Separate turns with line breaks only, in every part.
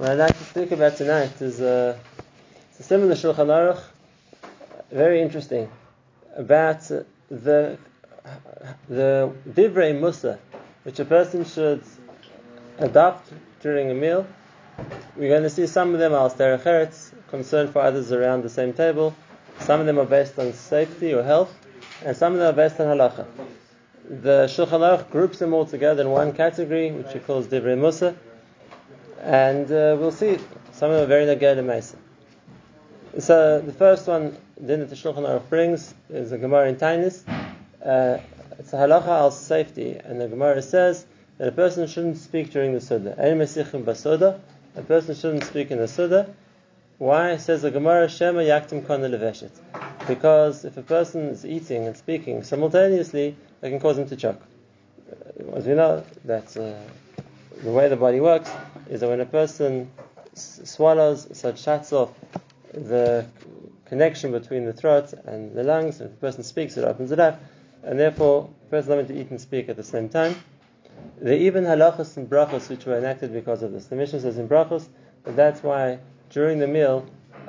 What I'd like to speak about tonight is uh, a similar Shulchan Aruch, very interesting, about the the divrei musa, which a person should adopt during a meal. We're going to see some of them are sterecheretz, concern for others around the same table. Some of them are based on safety or health, and some of them are based on halacha. The Shulchan Aruch groups them all together in one category, which he calls divrei musa, and uh, we'll see some of them are very nagel. So the first one, then that the Shulchan Aruch brings is a Gemara in Taanis. Uh, it's a halacha al safety, and the Gemara says that a person shouldn't speak during the Suda. Basoda, a person shouldn't speak in the Suda. Why? Says the Gemara, Shema yaktim kona leveshet. Because if a person is eating and speaking simultaneously, it can cause him to choke. As we know, that's uh, the way the body works is that when a person swallows, so it shuts off the connection between the throat and the lungs. If a person speaks, it opens it up, and therefore, a person is not to eat and speak at the same time. There are even halachas and brachos which were enacted because of this. The Mishnah says in brachos that that's why during the meal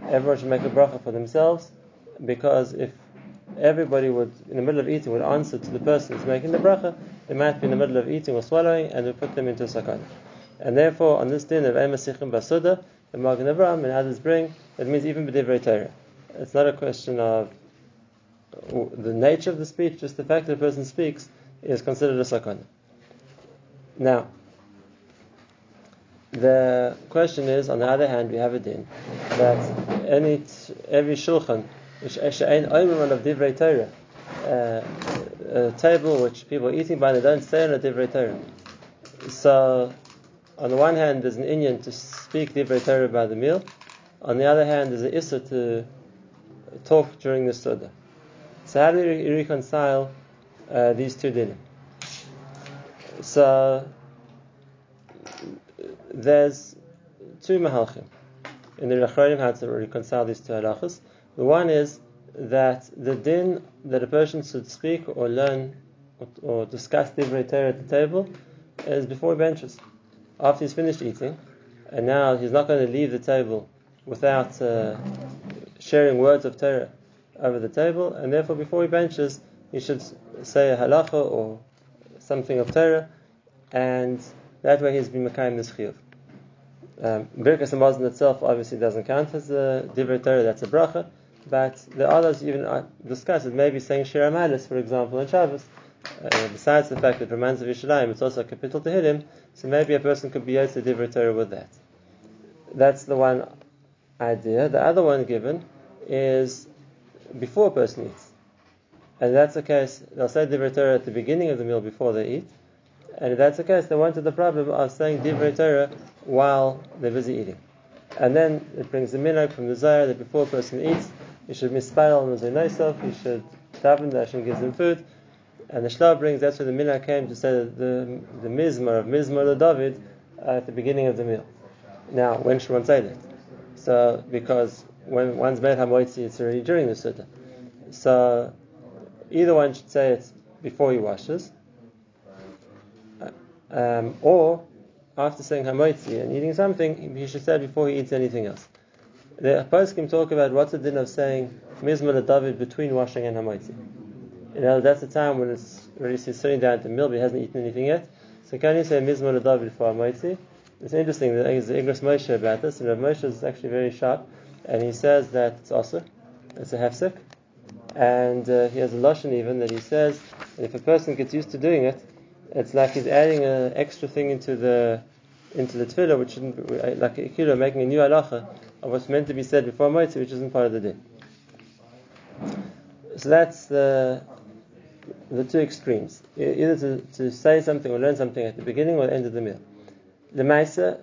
everyone should make a bracha for themselves, because if everybody would, in the middle of eating, would answer to the person who's making the bracha, they might be in the middle of eating or swallowing, and would put them into a sakana. And therefore, on this din of Emasichim Basuda, the Magen Avraham and others bring, it means even B'divrei Torah. It's not a question of the nature of the speech, just the fact that a person speaks is considered a sakana. Now, the question is, on the other hand, we have a din that any every shulchan which she'ain oimer of divrei Torah, uh, a table which people are eating by, they don't stay on a divrei Torah. So, on the one hand, there's an inyan to speak divrei Torah by the meal. On the other hand, there's an issa to talk during the suda. So, how do we reconcile uh, these two dinim? So, there's two mahalchim in the Rechronim how to reconcile these two halachas. The one is that the din that a person should speak or learn or, or discuss divrei Torah at the table is before he benches. After he's finished eating, and now he's not going to leave the table without uh, sharing words of Torah over the table, and therefore before he benches, he should say a halacha or something of Torah, and that way he's been Makayim this chiyuv. Um, Birkas Hamazon itself obviously doesn't count as a divrei Torah, that's a bracha, but the others even discuss it, maybe saying Shir Hamaalos, for example, on Shabbos. Uh, besides the fact that it reminds of Yerushalayim, it's also a kapitel Tehillim, so maybe a person could be Yotze divrei Torah with that. That's the one idea. The other one given is before a person eats. And that's the case, they'll say divrei Torah at the beginning of the meal before they eat. And if that's the case, they wanted the problem of saying divrei Torah while they're busy eating. And then it brings the minhag from the Zohar that before a person eats, he should mispayal on the he should daven that Hashem gives him food. And the Shlah brings that's where the minhag came to say that the the mizmor of mizmor the David uh, at the beginning of the meal. Now, when should one say that? So because when one's made hamoitzi, it's already during the suda. So either one should say it before he washes, um, or after saying hamoitzi and eating something, he should say it before he eats anything else. The poskim talk about what's the din of saying mizmor David between washing and hamoitzi. You know, that's the time when it's already sitting down to meal, but he hasn't eaten anything yet. So can you say mizmor David for hamoitzi? It's interesting. That there's the Igros Moshe about this, and Rav Moshe is actually very sharp, and he says that it's also it's a hefsek, and uh, he has a lashon even that he says that if a person gets used to doing it, it's like he's adding an extra thing into the into the tefillah, which shouldn't be, like a kilo making a new halacha of what's meant to be said before moitzi, which isn't part of the day. So that's the the two extremes, either to, to say something or learn something at the beginning or the end of the meal. The Maisa,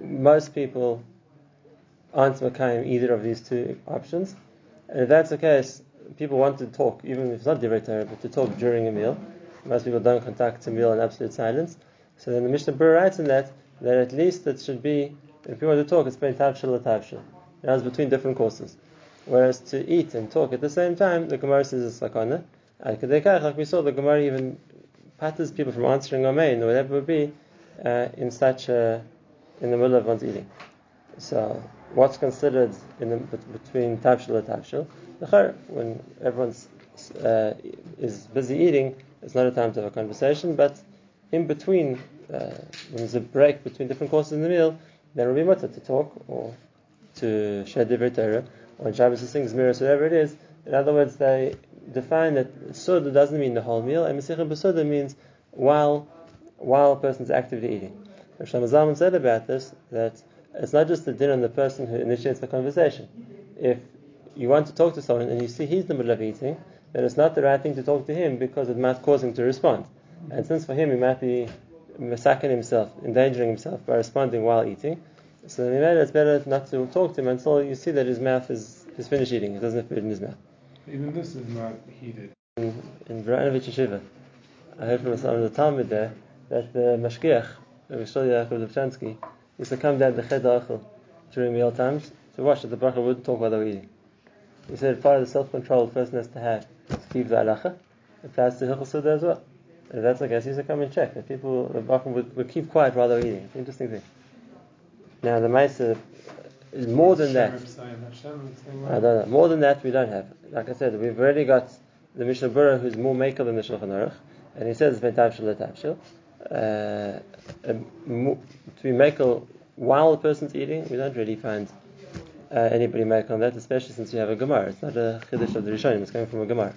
most people aren't Makayim either of these two options. And if that's the case, people want to talk, even if it's not Divrei Torah, but to talk during a meal. Most people don't conduct a meal in absolute silence. So then the Mishnah Berurah writes in that, that at least it should be, if you want to talk, it's between Tavshil and Tavshil. It's between different courses. Whereas to eat and talk at the same time, the Gemara says it's sakana. Like we saw, the Gemara even patters people from answering Amen or whatever it would be uh, in such a in the middle of one's eating. So, what's considered in the, between tavshil and tavshil? When everyone's uh, is busy eating, it's not a time to have a conversation, but in between, uh, when there's a break between different courses in the meal, then it will be mutter to talk or to share divrei Torah, or in Shabbos to sing Zmiris, whatever it is. In other words, they define that Suda doesn't mean the whole meal, and Mesicha B'Suda means while while a person's actively eating. Shlomo Zalman said about this that it's not just the din on the person who initiates the conversation. If you want to talk to someone and you see he's in the middle of eating, then it's not the right thing to talk to him because it might cause him to respond. And since for him he might be massacring himself, endangering himself by responding while eating, so it's better not to talk to him until you see that his mouth is, is finished eating. He doesn't have food in his mouth.
Even this is not heated.
In, in Baranovich Yeshiva, I heard from some of the Talmud there that the Mashgiach, Mishal Yaakov Lubchansky, used to come down to Chadar Ochel during meal times to watch that the bracha wouldn't talk while they were eating. He said part of the self-control the person has to have to keep the halacha. Applies to Hilchel Suda as well. And if that's the case, he used to come and check that people, the bracha would, would keep quiet while they were eating. It's an interesting thing. Now the Maisa is more than that. I don't know. More than that, we don't have. Like I said, we've already got the Mishnah Berurah who's more maker than the Shulchan Aruch, and he says it's. Uh, to be makel while the person's eating, we don't really find uh, anybody make on that, especially since we have a Gemara. It's not a Chiddush of the Rishonim, it's coming from a Gemara.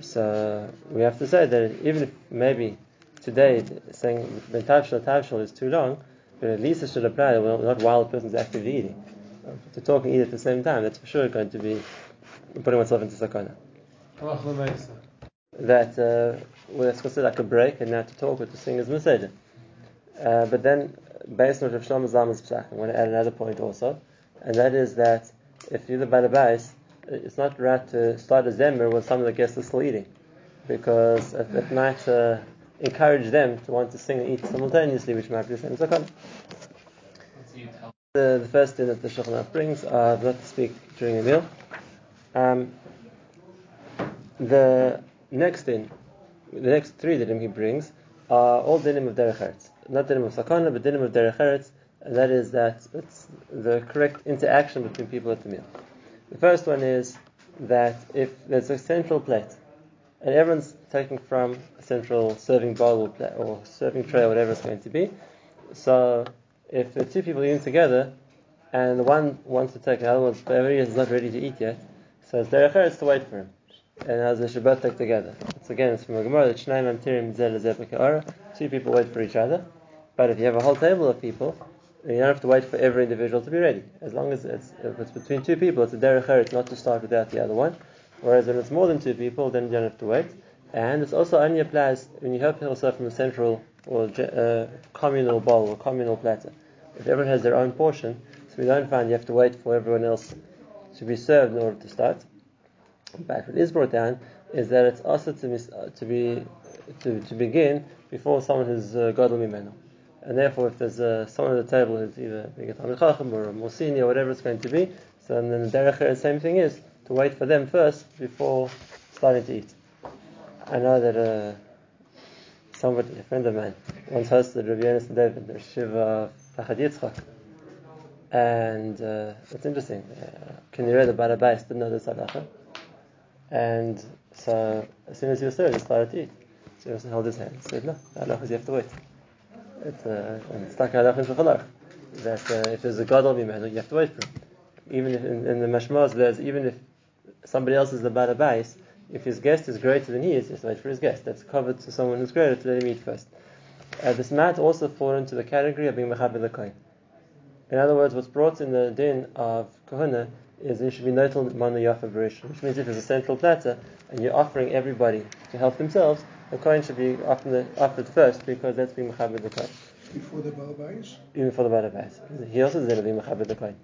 So we have to say that even if maybe today saying Ben Tavshil Tavshil is too long, but at least it should apply that not while the person's actively eating. To talk and eat at the same time, that's for sure going to be putting oneself into sakana. That uh, well, that's considered like a break, and now to talk or to sing is Mercedes. Uh, but then, based on Rav Shlomo Zalman's psach, I want to add another point also, and that is that if you're the Balabais, it's not right to start a Zemmer when some of the guests are still eating, because at, it might uh, encourage them to want to sing and eat simultaneously, which might be the same zakon. The, the first thing that the Shulchan brings are not to speak during a meal. Um, the next thing, the next three dinim he brings are all dinim of derech eretz. Not dinim of sakana, but dinim of derech eretz, and that is that it's the correct interaction between people at the meal. The first one is that if there's a central plate and everyone's taking from a central serving bowl or, or serving tray or whatever it's going to be, so if the two people eating together and the one wants to take, in other words, whoever is not ready to eat yet, so it's derech to wait for him. And as they should both take together. It's again, it's from a Gemara that Shnaim Amtirim Two people wait for each other. But if you have a whole table of people, you don't have to wait for every individual to be ready. As long as it's, if it's between two people, it's a derech eretz not to start without the other one. Whereas when it's more than two people, then you don't have to wait. And this also only applies when you help yourself from a central or uh, communal bowl or communal platter. If everyone has their own portion, so we don't find you have to wait for everyone else to be served in order to start. But what is brought down is that it's also to, mis- uh, to be to, to begin before someone who's uh, gadol mimenu. And therefore, if there's uh, someone at the table who's either a Chacham or a more senior, whatever it's going to be, so then the derech the same thing is to wait for them first before starting to eat. I know that uh, somebody, a friend of mine, once hosted Rabbi Yonason David, the Shiva Pachad Yitzchak. And uh, it's interesting. Uh, can you read the Balabais didn't know this halacha? And so as soon as he was served, he started to eat. So he held his hand and said, No, the halacha is you have to wait. It's, uh, it's like Shulchan that uh, if there's a gadol mimenu, you have to wait for him. Even if in, in the mashmaz, there's even if somebody else is the balabais, if his guest is greater than he is, to wait for his guest. That's covered to someone who's greater to let him eat first. Uh, this might also fall into the category of being mechaber the kohen. In other words, what's brought in the din of kohuna is it should be notal mana yafa which means if there's a central platter and you're offering everybody to help themselves, the kohen should be offered, offered first because that's being mechaber the kohen.
Before the balabais?
Even before the balabais. He also said be mechaber the kohen.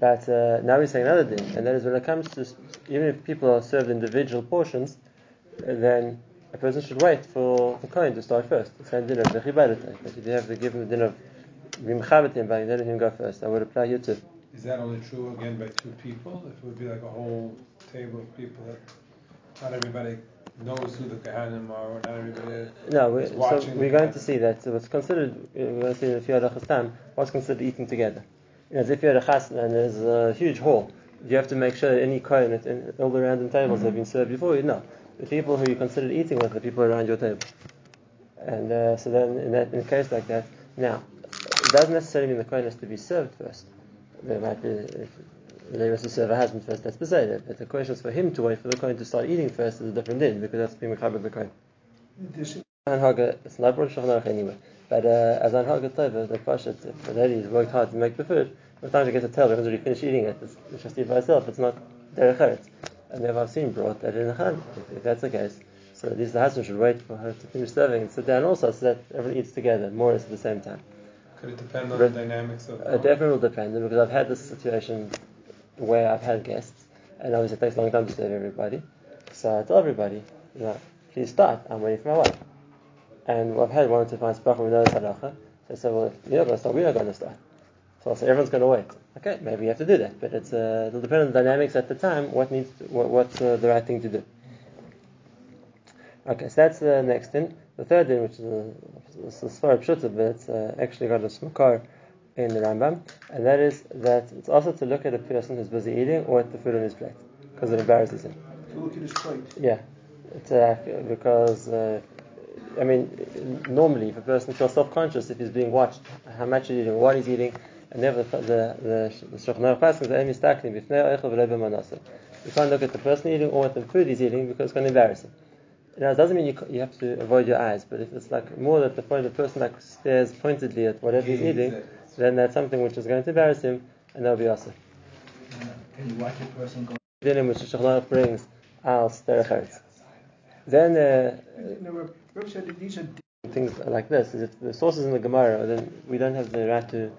But uh, now we're saying another thing, and that is when it comes to even if people are served individual portions, then a person should wait for the kohen to start first. The same dinner of the But if you have to give him the dinner of Bimchabetim by letting him go first, that would apply here too.
Is that only true again by two people? If it would be like a whole table of people that not everybody knows who the Kahanim are, or not everybody.
No, we, so we're going to see that what's considered, we're going to see in a few halachas time, what's considered eating together. As if you had a chasna and there's a huge hall, you have to make sure that any kohen at all the random tables have been served before you? No. The people who you consider eating with the people around your table. And uh, so then, in, that, in a case like that, now, it doesn't necessarily mean the kohen has to be served first. There might be, if they was to serve a husband first, that's beside. But the question is for him to wait for the kohen to start eating first is a different din, because that's being a the Anhaga, it's not brought anyway. But uh, as Anhaga Tova, the Pashat, if a lady has worked hard to make the food, time she gets to tell her, already finished eating it, it's, it's just eat by herself, it's not derech eretz. And then I've seen brought that in a Chan, if, if that's the case. So at least the husband should wait for her to finish serving and sit down also, so that everyone eats together, more or less at the same time.
could it depend on
But-
the dynamics of.
It definitely will depend, because I've had this situation where I've had guests, and obviously it takes a long time to serve everybody. So I tell everybody, you know, please start, I'm waiting for my wife. And I've had one or two clients back with another halacha. They said, well, if you're not going to start, we're not going to start. So everyone's going to wait. Okay, maybe you have to do that, but it's uh, it'll depend on the dynamics at the time. What needs, to, what, what's uh, the right thing to do? Okay, so that's the next thing. The third thing, which is a, it's a Pshuta, but it's uh, actually got a smakar in the Rambam, and that is that it's also to look at a person who's busy eating or at the food on his plate, because it embarrasses him.
To look at his plate.
Yeah, it's uh, because uh, I mean, normally if a person feels self-conscious if he's being watched, how much he's eating, what he's eating, and never the the the Shulchan Aruch passes the emi stakli b'fnei oichel v'lo b'manasa. You can't look at the person eating or at the food he's eating because it's going to embarrass him. Now, it doesn't mean you, you have to avoid your eyes, but if it's like more that the point the person like stares pointedly at whatever he's eating, then that's something which is going to embarrass him, and that'll be awesome.
Can you watch a person go?
Dinim which the Shulchan brings al derech eretz. Then uh,
No, Reb Reb said that these are
things like this if the sources in the Gemara, then we don't have the right to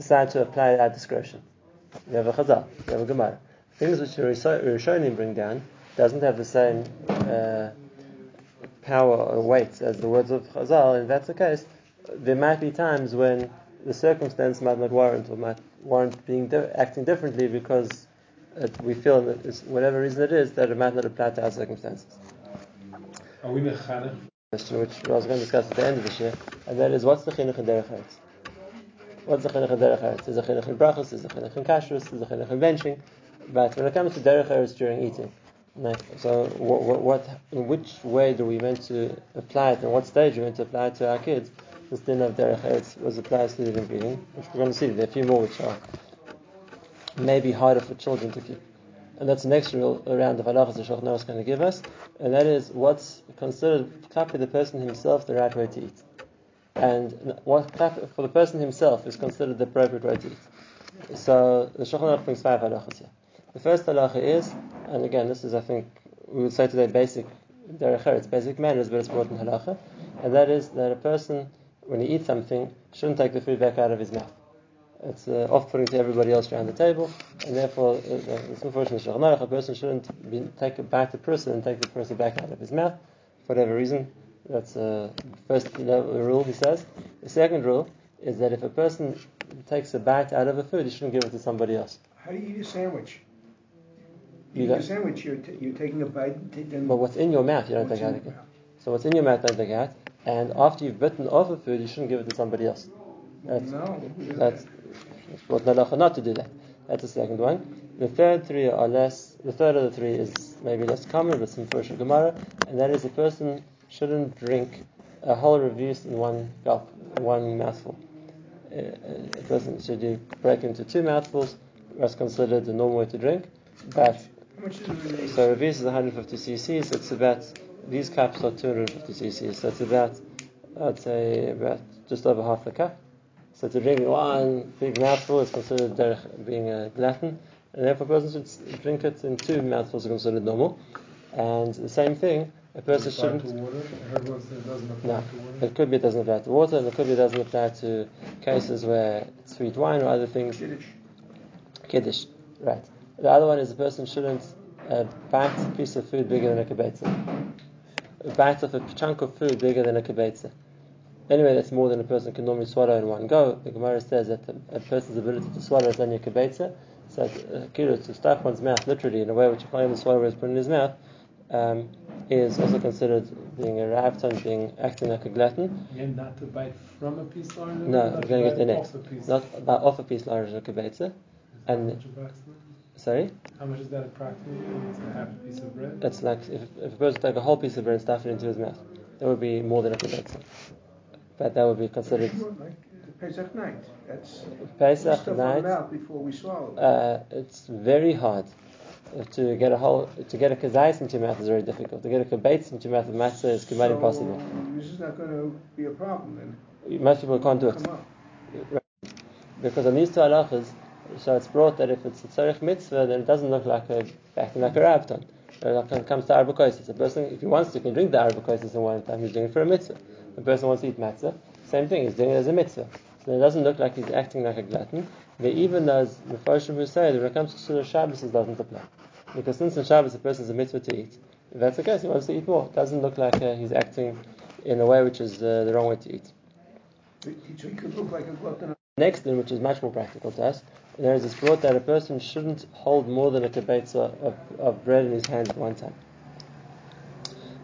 decide to apply our discretion. We have a Chazal, we have a Gemara. Things which the Risho- Rishonim bring down doesn't have the same uh, power or weight as the words of Chazal, and if that's the case, there might be times when the circumstance might not warrant or might warrant being di- acting differently because it, we feel that it's, whatever reason it is that it might not apply to our circumstances
Are we mechanic?
question, which I was going to discuss at the end of this year, and that is what's the chinuch in derech? What's the chinuch in derech eretz? Is a chinuch in brachos? Is a chinuch in kashrus? Is a chinuch in benching? But when it comes to derech eretz during eating, so what, what, in which way do we meant to apply it, and what stage we meant to apply it to our kids? This din of derech eretz was applied to living breathing, which we're going to see. There are a few more which are maybe harder for children to keep. And that's the next real round of halachas the Shulchan is going to give us, and that is what's considered klapi the person himself the right way to eat, and what for the person himself is considered the appropriate way to eat. So the Shulchan Aruch brings five halachas here. The first halacha is, and again this is I think we would say today basic eretz, basic manners, but it's brought in halacha, and that is that a person when he eats something shouldn't take the food back out of his mouth. It's uh, off-putting to everybody else around the table, and therefore, uh, it's unfortunate. Shulchan Aruch, a person shouldn't be, take a bite the person and take the person back out of his mouth, for whatever reason. That's uh, first rule, he says. The second rule is that if a person takes a bite out of a food, he shouldn't give it to somebody else.
How do you eat a sandwich?
You
You eat a sandwich, you're, t- you're taking a bite, take- then
But what's in your mouth, you don't take out again. So what's in your mouth, don't take out. And after you've bitten off a food, you shouldn't give it to somebody else. That's,
No.
That's it's brought in halacha not to do that. That's the second one. The third three are less. The third of the three is maybe less common, but some first Gemara, and that is a person shouldn't drink a whole revuce in one gulp, one mouthful. It a person should you break into two mouthfuls. That's considered the normal way to drink. But
How much is it?
so revuce is 150 cc, so it's about these cups are 250 cc, so it's about I'd say about just over half a cup. So to drink one big mouthful is considered being a glutton, and therefore a person should drink it in two mouthfuls are considered normal. And the same thing, a person
Does it apply
shouldn't.
to water? I heard once that it
No, it could be it doesn't apply to water, and it could be it doesn't apply to cases where sweet wine or other things.
Kiddush.
Kiddush, right. The other one is a person shouldn't uh, bite a piece of food bigger than a kibetza. A bite of a chunk of food bigger than a kibetza. Anyway, that's more than a person can normally swallow in one go. The Gemara says that a, a person's ability to swallow is only a kibetza. So, uh, kira, to stuff one's mouth literally in a way which you can't even swallow what is put in his mouth, um, is also considered being a rapton, being acting like a glutton.
Again, not to bite from a piece larger.
No,
not
we're going to get the next.
off piece.
Not about off a piece larger than a kibetza. And- Sorry,
How much is that approximately? It's a half a piece of bread.
that's like if, if a person take a whole piece of bread and stuff it into his mouth, that would be more than a kibetza. But that would be considered
Like the Pesach night. That's
Pesach night.
our before we swallow.
Uh, it's very hard to get a whole to get a kazais into your mouth is very difficult. To get a kibetz into your mouth of matzah is
so
quite impossible.
This is not going to be a problem then.
Most people can't do it
up.
because on these two halachas, so it's brought that if it's a tzarich mitzvah, then it doesn't look like a acting like a rabton. Like when it comes to arbakosis, a person, if he wants to, can drink the arbakosis in one time. He's doing it for a mitzvah. A person wants to eat matzah, same thing. He's doing it as a mitzvah. So it doesn't look like he's acting like a glutton. But even as the Mefarshim who say when it comes to Shul Shabbos, it doesn't apply. Because since on Shabbos a person is a mitzvah to eat, if that's the case, he wants to eat more. It doesn't look like uh, he's acting in a way which is uh, the wrong way to eat.
So he could look like a glutton.
Next thing, which is much more practical to us, there is this brought that a person shouldn't hold more than a kibetza of, of bread in his hand at one time.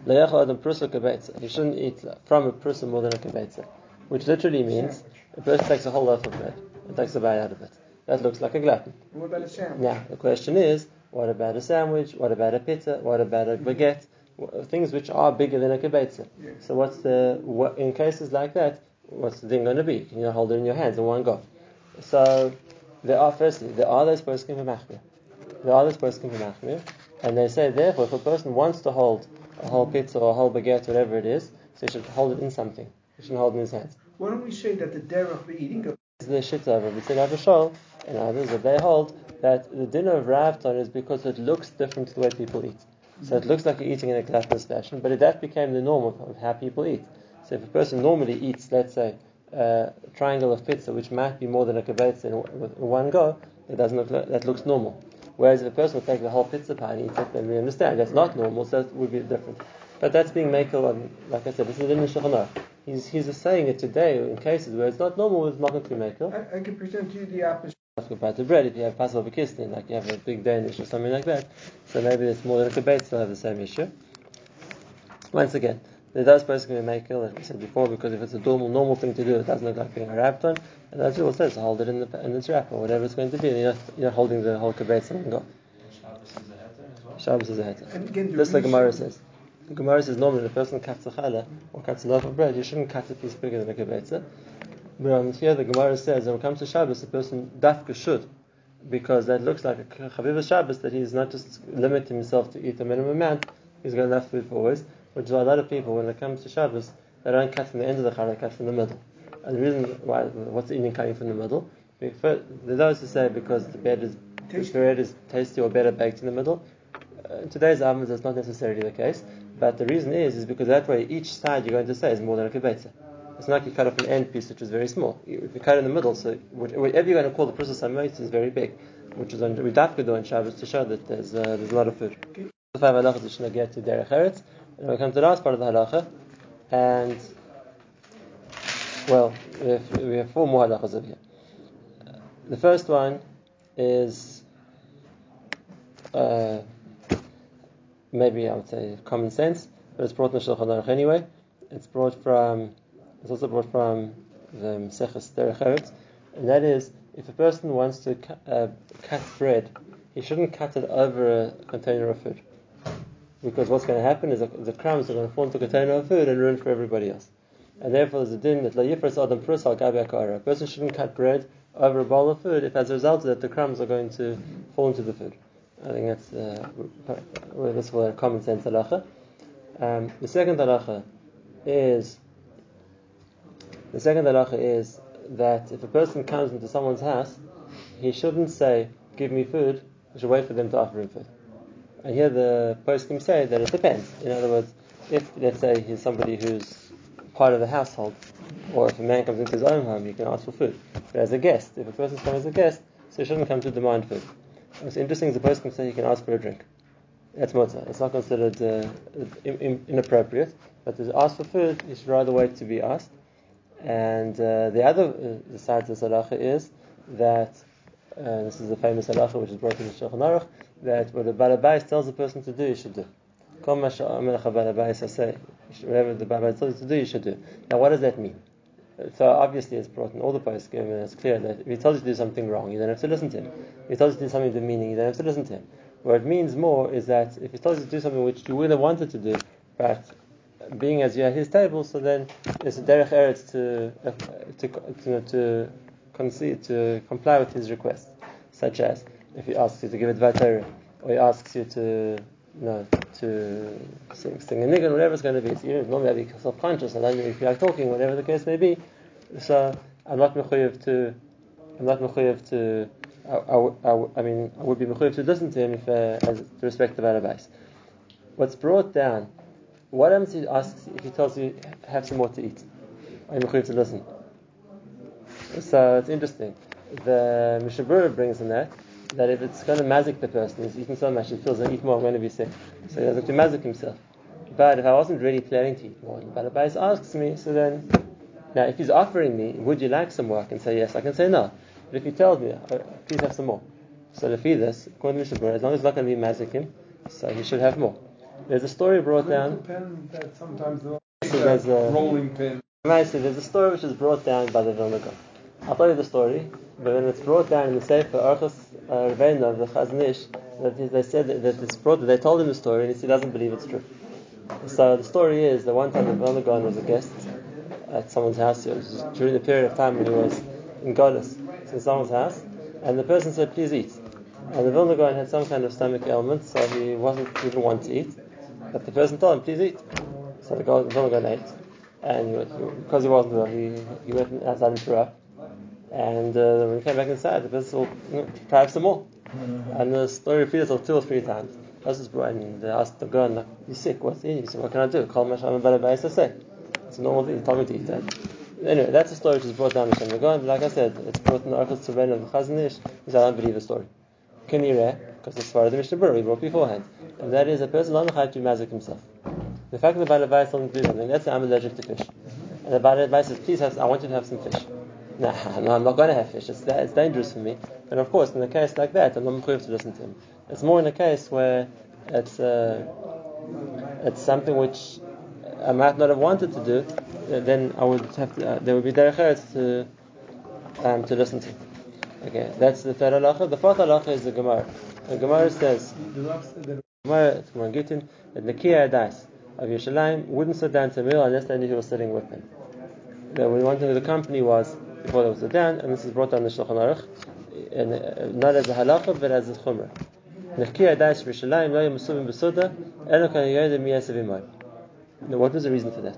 Le'echa adam prusa kibetza. He shouldn't eat from a prusa more than a kibetza, which literally means a person takes a whole loaf of bread and takes a bite out of it. That looks like a glutton.
And what about a sandwich?
Now, the question is, what about a sandwich? What about a pita? What about a baguette? Things which are bigger than a kibetza.
Yeah.
So what's the, what, in cases like that, what's the thing going to be? Can you hold it in your hands in one go? So, there are, firstly, there are those poskim for machmir. There are those poskim for machmir. And they say, therefore, if a person wants to hold a whole pizza or a whole baguette, whatever it is, so he should hold it in something. He shouldn't hold it in his hands.
Why don't we say that the derech of eating
is the shita of Rabbi Abishol and others that they hold that the dinner of Ravton is because it looks different to the way people eat. So it looks like you're eating in a gluttonous fashion, but that became the norm of, of how people eat. So if a person normally eats, let's say, uh, a triangle of pizza, which might be more than a kibetz in, in one go, it doesn't look like, that looks normal. Whereas if a person would take the whole pizza pie and eat it, then we understand that's not normal, so that would be different. But that's being makel, and like I said, this is in the Shulchan He's, he's saying it today in cases where it's not normal with makel to be makel.
I, I can present to you the opposite.
About the bread, if you have pas haba b'kisnin, like you have a big Danish or something like that, so maybe it's more than a kibetz, still have the same issue. Once again, there does basically make it, like we said before, because if it's a normal, normal thing to do, it doesn't look like being a rapton, and that's what it says, hold it in the in its wrap or whatever it's going to be, and you're not, you're not holding the whole kibetz and go. Shabbos is a heter.
The
Just like Gemara says. The Gemara says normally a person cuts a challah or cuts a loaf of bread, you shouldn't cut a piece bigger than a kibetza. But here, the Gemara says when it comes to Shabbos, the person dafka should, because that looks like a chaviv Shabbos that he's not just limiting himself to eat a minimum amount, he's got enough food for always. Which is why a lot of people, when it comes to Shabbos, they don't cut from the end of the challah, they cut from the middle. And the reason why, what's the eating cutting from the middle? There's those who say because the bread is the bread is tasty or better baked in the middle. Uh, in today's ovens, that's not necessarily the case. But the reason is, is because that way each side you're going to say is more than a kibetza. It's not like you cut off an end piece which is very small. If you cut in the middle, so whatever you're going to call the process samois is very big, which is on we do on Shabbos to show that there's uh, there's a lot of food. The five halachas which should get to derech eretz, and we come to the last part of the halacha, and well, we have, we have four more halachas over here. The first one is uh, maybe I would say common sense, but it's brought in the Shulchan Aruch anyway. It's brought from, it's also brought from the Maseches Derech and that is if a person wants to uh, cut bread, he shouldn't cut it over a container of food, because what's going to happen is the crumbs are going to fall into the container of food and ruin for everybody else. And therefore, there's a din that la yifras adam prus al. A person shouldn't cut bread over a bowl of food if, as a result of that, the crumbs are going to fall into the food. I think that's uh, a common sense halacha. Um, the second halacha is the second halacha is that if a person comes into someone's house, he shouldn't say, "Give me food." He should wait for them to offer him food. And here the poskim say that it depends. In other words, if let's say he's somebody who's part of the household, or if a man comes into his own home, he can ask for food. But as a guest, if a person's coming as a guest, so he shouldn't come to demand food. What's interesting is the poskim say he can ask for a drink. That's mutter. It's not considered uh, in, in, inappropriate, but to ask for food, he should rather wait to be asked. And uh, the other uh, side of the halacha is that uh, this is the famous halacha which is brought in the Shulchan Aruch that what the balabais tells the person to do, he should do. Whatever the Baba tells you to do, you should do. Now, what does that mean? So obviously, it's brought in all the posts, and it's clear that if he tells you to do something wrong, you don't have to listen to him. If he tells you to do something demeaning, you don't have to listen to him. What it means more is that if he tells you to do something which you would have wanted to do, but being as you're at his table, so then it's a derech eretz to uh, to to, to concede to comply with his request, such as if he asks you to give a Torah, or he asks you to you know, to sing, sing a niggun, whatever it's going to be. You know, normally I'd be self-conscious, I know if you like talking, whatever the case may be. So I'm not mechuyev to, I'm not mechuyev to, I, I, I, I mean, I would be mechuyev to listen to him if, uh, as to respect the advice. What's brought down, what happens if he asks, if he tells you, have some more to eat? Are you to listen? So it's interesting. The Mishnah Berurah brings in that, that if it's going to mazik the person, he's eaten so much, he feels that eat more, I'm going to be sick. So he doesn't have to mazik himself. But if I wasn't really planning to eat more, but Abbas asks me, so then, now if he's offering me, would you like some more? I can say yes, I can say no. But if he tells me, "Uh, please have some more. So to feed this, according to Mishnah Berurah, as long as it's not going to be mazik him, so he should have more. There's a story brought down.
Depends that sometimes the
So there's a-
rolling pin.
There's a story which is brought down by the Vilna Gaon. I'll tell you the story, but when it's brought down in the Sefer Orchos uh, Rabbeinu of the Chazon Ish, that they said that, that it's brought, they told him the story and he doesn't believe it's true. So the story is that one time the Vilna Gaon was a guest at someone's house. It was during the period of time when he was in Golis, in someone's house, and the person said, "Please eat." And the Vilna Gaon had some kind of stomach ailment, so he wasn't he didn't want to eat. But the person told him, "Please eat." So the Gaon- the Gaon ate, and he, was- because he wasn't well, he, he went outside and threw up. And uh, when he came back inside, the person said, you know, "Try some more." And the story repeated itself two or three times. This is brought and they asked the Gaon, like, "You sick? What's in you?" He said, "What can I do?" Call Masham and say. It's a normal thing. He told me to eat that. Anyway, that's a story which is brought down by Shem Gaon, but like I said, it's brought in the Tzurben of the Chazon Ish, because I don't believe the story. Kinireh, because it's part of the Mishnah we brought beforehand, and that is a person not mechayiv to mazik himself. The fact that the Baal Advice told him to do something, let's say I'm allergic to fish, and the Advice says, please have, I want you to have some fish. Nah, no, I'm not going to have fish. It's, it's dangerous for me. And of course, in a case like that, I'm not mechayiv to listen to him. It's more in a case where it's uh, it's something which I might not have wanted to do, uh, then I would have to, uh, there would be derech eretz to um, to listen to. Okay, that's the third halacha. The fourth halacha is the Gemara. The Gemara says,
The that
Gemara, Gemara Gittin, that Nakiya Adas of Yerushalayim wouldn't sit down to a meal unless they knew he was sitting with them. The one thing with the company was before they would sit down, and this is brought down in the Shulchan Aruch, and, uh, not as a halacha but as a chumrah. Nakiya Adas of Yerushalayim lo yemusuvim besuda, elo kan yoyed miyasav imay. Now, what was the reason for that?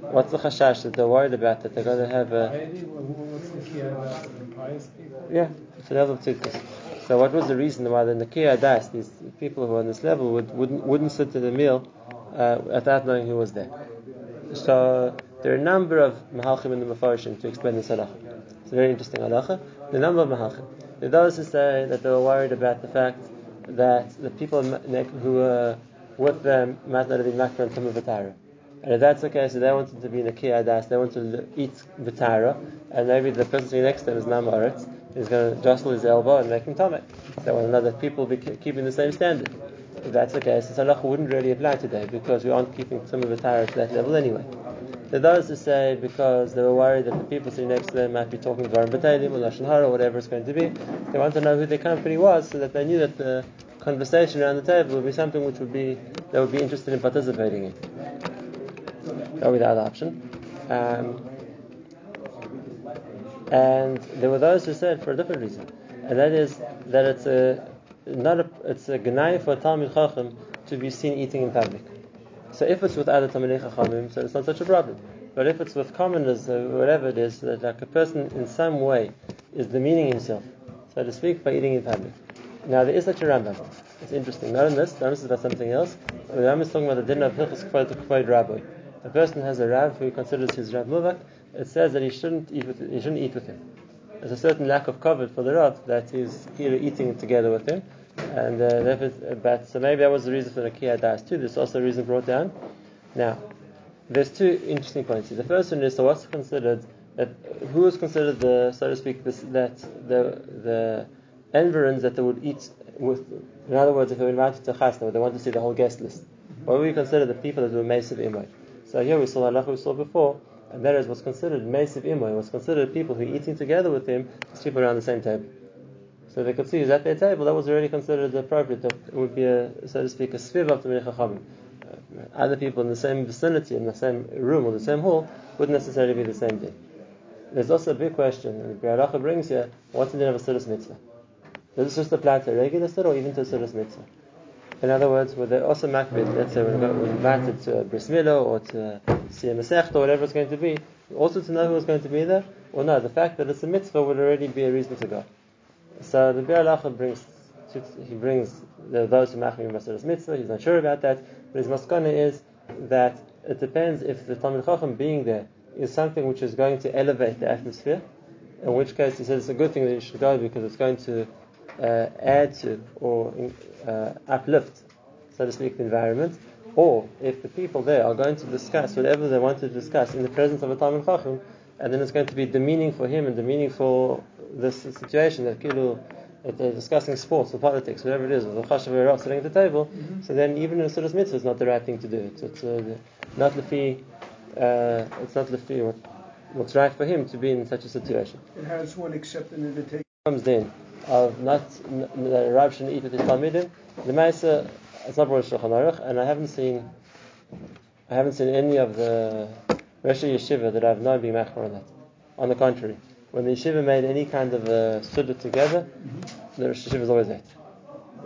What's the chashash that they're worried about that they're going to have a
wha- wha- what's the of
a. So what was the reason why the Nakiya Das, these people who are on this level, would, wouldn't, wouldn't sit to the meal uh, without knowing who was there? So there are a number of mahalchim in the Mefarshim to explain this halacha. It's a very interesting halacha. The number of mahalchim. There are those who say that they were worried about the fact that the people who were with them might not have been makar and tumah v'tara. And if that's case, if they wanted to be in a kiyadas, they wanted to eat v'tara, and maybe the person sitting next to them is namoritz, is going to jostle his elbow and make him tummy. They want to know that people will be keeping the same standard. If that's the case, this halacha wouldn't really apply today because we aren't keeping tumah v'tara to that level anyway. Are those who say because they were worried that the people sitting next to them might be talking Dvarim B'Teilim or Lashon Hara or whatever it's going to be. They want to know who their company was so that they knew that the conversation around the table would be something which would be they would be interested in participating in. That would be the other option. Um, and there were those who said for a different reason, and that is that it's a not a it's a gnai for a Talmid Chacham to be seen eating in public. So if it's with other Talmidei Chachamim, so it's not such a problem. But if it's with commoners or whatever it is, that like a person in some way is demeaning himself, so to speak, by eating in public. Now there is such a Rambam. It's interesting. Not in this. The Rambam is about something else. The Rambam is talking about the din of Hilchos Kvod Rabbi. A person has a Rav who considers his Rav Muvak. It says that he shouldn't eat with he shouldn't eat with him. There's a certain lack of covet for the Rav that he's eating together with him, and uh, therefore, but so maybe that was the reason for the Kiyah Das too. There's also a reason brought down. Now, there's two interesting points. here. The first one is so what's considered that who is considered the so to speak this, that the the environs that they would eat with. In other words, if they were invited to chasna, they want to see the whole guest list. What we consider the people that were Mesiv Imoy. So here we saw the halacha we saw before, and that is what's considered Mesiv Imoy, what's considered people who are eating together with him, is people around the same table. So they could see he's at their table, that was already considered appropriate. That would be a, so to speak, a sviv of the Chachamim. Uh, Other people in the same vicinity, in the same room or the same hall, wouldn't necessarily be the same thing. There's also a big question, and the brings here, what's the din of a Siddhis mitzvah? Does this just apply to a regular Siddha or even to a Siddhis mitzvah? In other words, were they also makbid, let's say we're invited to a bris milah or to see a or whatever it's going to be, also to know who is going to be there, or no, the fact that it's a mitzvah would already be a reason to go. So the Biur Halacha brings, he brings the, those who machmir Masaras mitzvah, he's not sure about that, but his maskana is that it depends if the Talmid Chacham being there is something which is going to elevate the atmosphere, in which case he says it's a good thing that you should go because it's going to uh, add to or uh, uplift, so to speak, the environment, or if the people there are going to discuss whatever they want to discuss in the presence of a Talmid Chacham, and then it's going to be demeaning for him and demeaning for this situation that Kilu they're discussing sports or politics, whatever it is, or the Chashav sitting at the table, so then even in a Sudas Mitzvah, it's not the right thing to do. It's, it's uh, not Lefi, uh, it's not Lefi what, what's right for him to be in such a situation.
And how does one accept an invitation?
comes then of not n- the Rav shouldn't eat with his Talmidim. The Maisa, it's not brought Shulchan Aruch, and I haven't seen, I haven't seen any of the Rosh Yeshiva that I've known being machmir on that. On the contrary, when the yeshiva made any kind of a suda together, mm-hmm. the Rosh Yeshiva was always ate.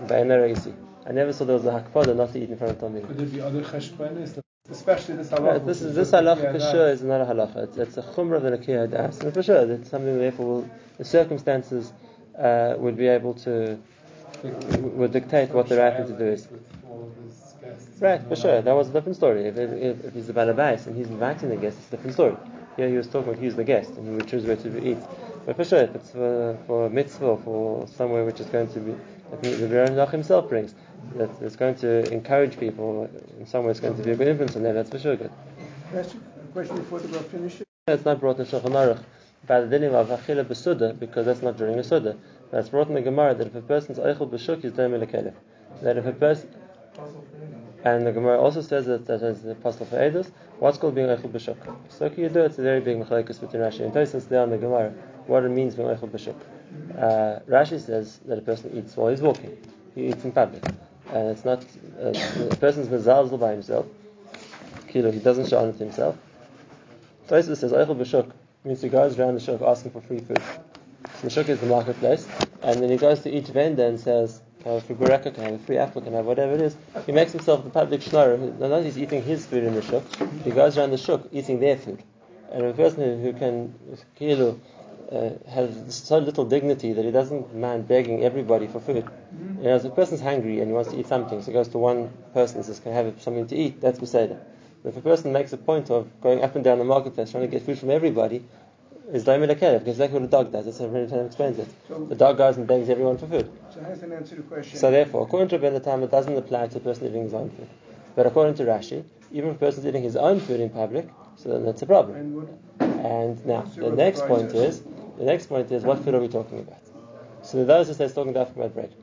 Ba'ena Reisi. I never saw there was a hakpada not to eat in front of Talmidim.
Could there be other cheshbonis, especially this halacha?
Right, this is this halacha for sure is not a halacha. It's, it's a chumrah of an akiyah das, and for sure it's something therefore will, the circumstances uh, would be able to would dictate what the right thing to do is. Right, for sure. That was a different story. If, if, if he's the balabais and he's inviting the guest, it's a different story. Here he was talking, about he's the guest, and he would choose where to eat. But for sure, if it's for, for a mitzvah, or for somewhere which is going to be, like the Rebbe himself brings, that it's going to encourage people, in some way it's going to be a good influence on them, that's for sure good.
Can I ask you a question before the Rav finishes?
It's not brought in Shulchan Aruch by the dinim of Achila Besuda, because that's not during a Suda. But it's brought in the Gemara that if a person's Eichel B'Shuk, he's Doim Elekelef. That if a person, and the Gemara also says that that is the apostle for Eidos, what's called being Eichel B'Shuk? So can you do it's a very big machlekes between Rashi and Tosfos there on the Gemara, what it means being Eichel B'Shuk. Uh, Rashi says that a person eats while he's walking. He eats in public. And it's not, uh, the person's mezalzel by himself. Kilo, he doesn't show on it himself. Tosfos says Eichel B'Shuk means he goes around the shuk asking for free food. So the shuk is the marketplace, and then he goes to each vendor and says, "Can I have a free bureka? Can I have a free apple? Can I have whatever it is?" He makes himself the public schnorrer. Not that he's eating his food in the shuk, he goes around the shuk eating their food. And a person who, can kilo, uh, have so little dignity that he doesn't mind begging everybody for food. You know, if a person's hungry and he wants to eat something, so he goes to one person and says, "Can I have something to eat?" That's beseder. If a person makes a point of going up and down the marketplace trying to get food from everybody, is daim elakelev, because that's what a dog does. That's how times explains it.
So,
The dog goes and begs everyone for food.
so how does that answer the question?
So therefore, according to Rabbeinu Tam, it doesn't apply to a person eating his own food. But according to Rashi, even if a person's eating his own food in public, so then that's a problem.
and what,
And now, the next point is, the next point is, what food are we talking about? So those who say it's talking about bread.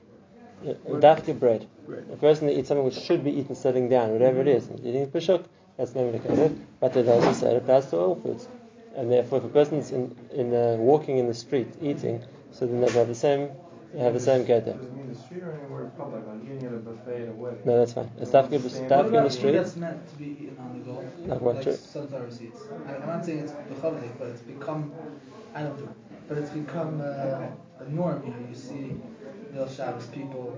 Dafka bread.
Bread.
A person that eats something which should be eaten sitting down, whatever it is, eating pashuk, that's not indicated. But there also those who it applies to all foods. And therefore, if a person's in, in uh, walking in the street eating, so then they have the same, they have the same get there.
Does it mean the street or anywhere public, like eating at a buffet at a wedding?
No, that's fine. It's dafka,
Same.
dafka in the street.
that's meant to be eaten on the go?
Like what,
Like sunflower seeds. I- I'm not saying it's bechavdik, but it's become, I don't know, but it's become uh, a norm. You know, you see Mil Shabbos people.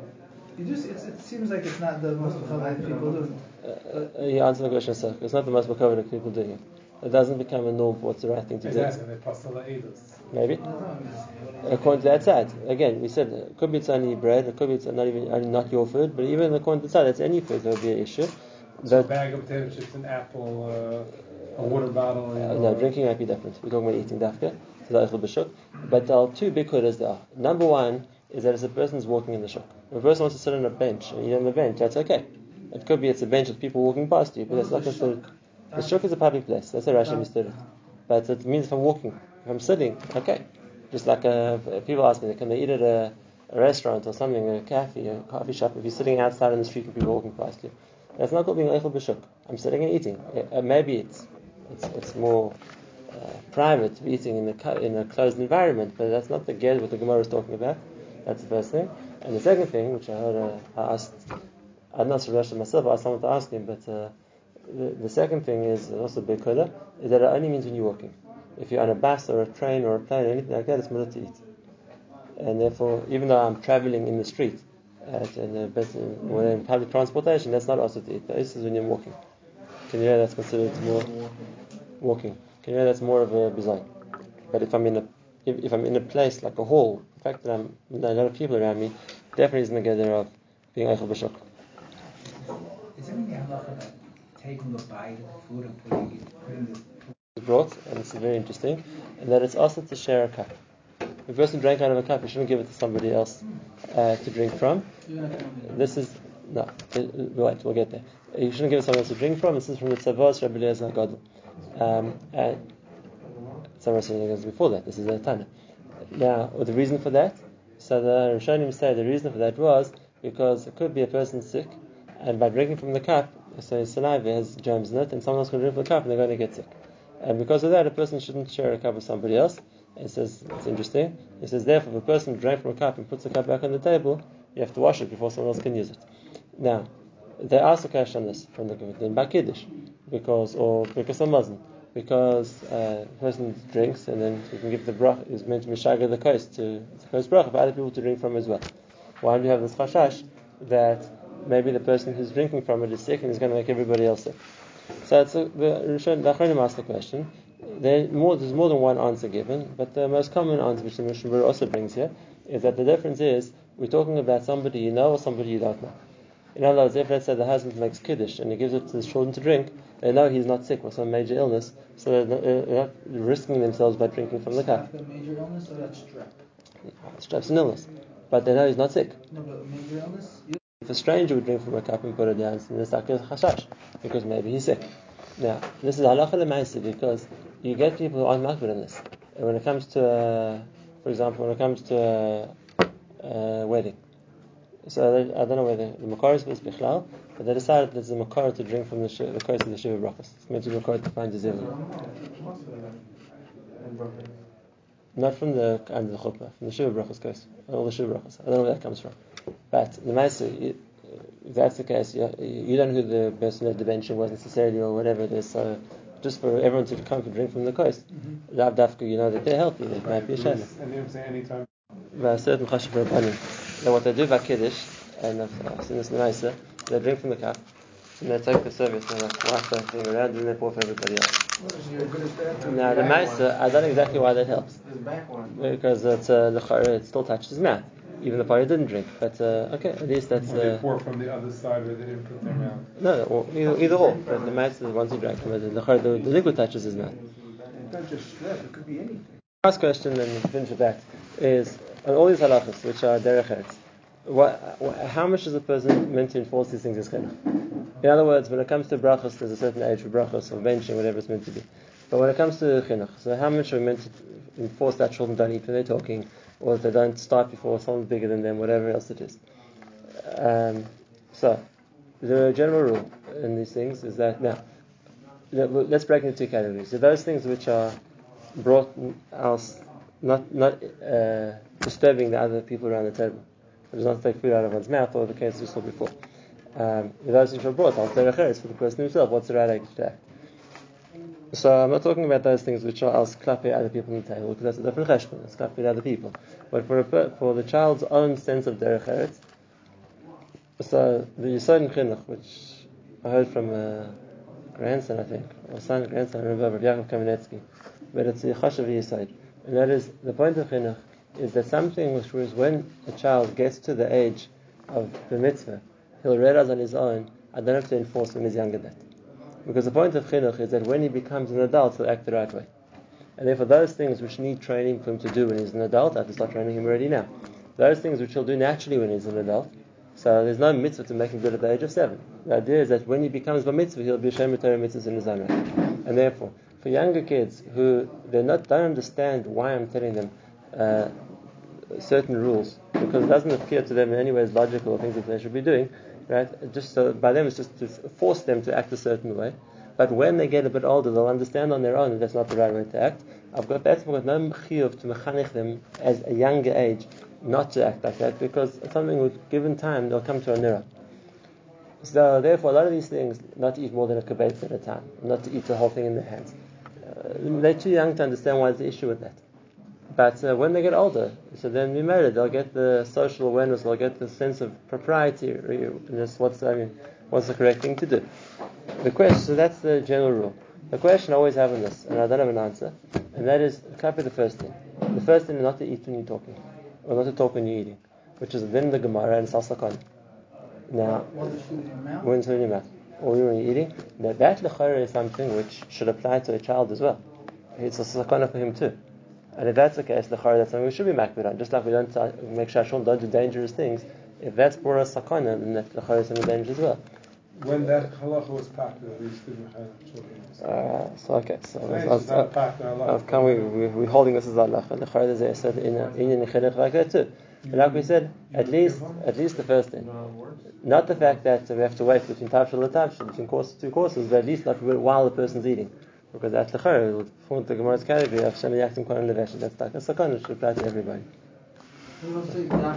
You do. See, it's, it seems like it's not the most bechavdik people doing.
Uh, uh, you answer the question, sir. It's not the most that people doing it. It doesn't become a norm for what's the right thing to
He's
do.
asking the apostle Eidos.
Maybe.
No, no, I'm asking you, what do you
According to that side, again, we said it could be it's only bread, it could be it's not even only not your food, but even according to that side, it's any food that would be an issue.
So a bag of potato chips, an apple, uh, a water bottle.
uh, no, drinking might be different. We're talking about eating dafka, so that's the bishuk. But there are two big kudas there. Number one is that if a person's walking in the shuk, if a person wants to sit on a bench and eat on the bench, that's okay. It could be it's a bench with people walking past you, but that's not considered. The shuk is a public place. That's a Rashi understood. But it means if I'm walking, if I'm sitting, okay. Just like uh, people ask me, can they eat at a, a restaurant or something, a cafe, a coffee shop, if you're sitting outside in the street and people walking past you. That's not called being eichel b'shuk. I'm sitting and eating. Uh, maybe it's it's, it's more uh, private to be eating in a in a closed environment, but that's not the get what the Gemara is talking about. That's the first thing. And the second thing, which I heard, uh, I asked, I'm not sure myself. I asked someone to ask him, but uh, the, the second thing is also big kula, is that it only means when you're walking. If you're on a bus or a train or a plane or anything like that, it's mutter to eat. And therefore, even though I'm traveling in the street, at, in, a, but in, when in public transportation, that's not also to eat. This is when you're walking. Can you hear that's considered more walking? Can you hear that's more of a bizarre? But if I'm in a if, if I'm in a place like a hall, the fact that I'm there are a lot of people around me definitely isn't the gather of being eichel b'shuk.
Is there about taking a bite of food and putting it, putting the
It's brought, and it's very interesting, and that it's also to share a cup. If a person drank out of a cup, you shouldn't give it to somebody else uh, to drink from. This is no. uh, Wait, we'll get there. You shouldn't give it someone else to drink from. This is from the Tzavos Rabbi Eliezer Gadol. Um, and someone else before that. This is a Tana. Now, the reason for that. So the Rishonim say the reason for that was because it could be a person sick, and by drinking from the cup, so saliva has germs in it, and someone else can drink from the cup, and they're going to get sick. And because of that, a person shouldn't share a cup with somebody else. It says it's interesting. It says therefore, if a person drank from a cup and puts the cup back on the table, you have to wash it before someone else can use it. Now, they asked a question on this from the in Bakiddish, because or because of Muslim, because a person drinks and then you can give the brach is meant to be mishaga the kos to the kos brach for other people to drink from as well. Why do you have this chashash that maybe the person who's drinking from it is sick and is going to make everybody else sick? So it's a, the Rishon asked the question. There more, there's more than one answer given, but the most common answer, which the Mishnah also brings here, is that the difference is we're talking about somebody you know or somebody you don't know. In other words, if let's say the husband makes kiddush and he gives it to his children to drink, they know he's not sick with some major illness, so they're not, risking themselves by drinking from the cup.
That's major illness or that's strep?
Strep's an illness, but they know he's not sick.
No, but a major illness? You
If a stranger would drink from a cup and put it down, then it's like a chashash, because maybe he's sick. Now, this is halacha lemaisa because you get people who aren't makbid in this. And when it comes to, uh, for example, when it comes to a, a wedding, so they, I don't know whether the Makaris was Bichlal, but they decided that it's a Makar to drink from the, sh- the of the Shiva Brachas. It's meant to be Makar to find Zivah. Not from the under the chuppah, from the Shiva Brachas kos, all the Shiva Brachas. I don't know where that comes from. But the Maisa, uh, if that's the case, you, you don't know who the person at the bench was necessarily or whatever it is. So just for everyone to come and drink from the kos, mm-hmm. Lav Dafka, you know that they're healthy. It might be a shame. Mm-hmm.
And they would say anytime.
By a certain chashav rabbanim. Now what they do by kiddush, and I've seen this in the Maisa, they drink from the cup, and they take the service and they like wipe that thing around and they pour for everybody else.
You're good as that?
Now the Maisa, I don't know exactly why that helps.
His back one.
Because it's, uh, the it still touches his mouth, even the party didn't drink. But uh, okay, at least that's
Or they
uh,
pour from the other side where they didn't put their mouth.
no, no or either, either or. But the mouth is the ones who drank from it. The, chara, the, the liquid touches his mouth.
It's not just strep, it could be anything.
Last question, and we finish with that, is on all these halachas, which are derech eretz, what, how much is a person meant to enforce these things as chinuch? In other words, when it comes to brachas, there's a certain age for brachas or benching, whatever it's meant to be. But when it comes to chinuch, so how much are we meant to enforce that children don't eat when they're talking, or if they don't start before someone bigger than them, whatever else it is? Um, so, the general rule in these things is that now, let- let's break into two categories. So those things which are brought else not not uh, disturbing the other people around the table. It does not take food out of one's mouth, or the case we saw before. Um, those things are brought, al for the person himself. What's the right age act? So I'm not talking about those things which are else clapping other people on the table, because that's a different cheshbon. It's clapping other people. But for a, for the child's own sense of derech eretz, so the Yisod in Chinuch, which I heard from a grandson, I think, or son, grandson, I remember, of Yaakov Kamenetsky, but it's the Chashav Yisod. And that is, the point of Chinuch is that something which was when a child gets to the age of the mitzvah, he'll realize on his own, I don't have to enforce when he's younger that. Because the point of Chinuch is that when he becomes an adult, he'll act the right way. And therefore, those things which need training for him to do when he's an adult, I have to start training him already now. Those things which he'll do naturally when he's an adult, so there's no mitzvah to make him good at the age of seven. The idea is that when he becomes a mitzvah, he'll be a Shem Torah mitzvahs in his own right. And therefore, for younger kids who they not don't understand why I'm telling them uh, certain rules, because it doesn't appear to them in any way as logical things that they should be doing, right? Just so by them, it's just to force them to act a certain way. But when they get a bit older, they'll understand on their own that that's not the right way to act. I've got that's I've got no chiyuv to mechanich them as a younger age not to act like that because something with given time they'll come to a nira. So therefore, a lot of these things, not to eat more than a kibetz at a time, not to eat the whole thing in their hands. Uh, they're too young to understand why there's issue with that. But uh, when they get older, so then we it. They'll get the social awareness. They'll get the sense of propriety. What's I mean, what's the correct thing to do? The question. So that's the general rule. The question I always have on this, and I don't have an answer, and that is copy the first thing. The first thing is not to eat when you're talking, or not to talk when you're eating, which is then the Gemara and Sasakon. Now, when it's in your mouth, or when you're eating, now that lechayra is something which should apply to a child as well. It's a sakana for him too. And if that's the case, the lechayra that's something we should be makbid on. Just like we don't uh, make sure Hashem don't do dangerous things. If that's for a sakana, then that lechayra is something dangerous as well.
When that halacha was popular, we used to do halal children.
Uh, so okay, so
Thanks,
I've,
it's
I've, come, we, we, we're holding this as Allah. Lechayra there's a certain in in chinuch like that too. But like we said, at least at least the first thing. Not the fact that we have to wait between tafshil and tafshil, between course, two courses, but at least not while the person's eating. Because that's the chayr, it would fall Gemara's category of Shem Yaktim Kohen Levesh, that's like a sakana, should apply to everybody.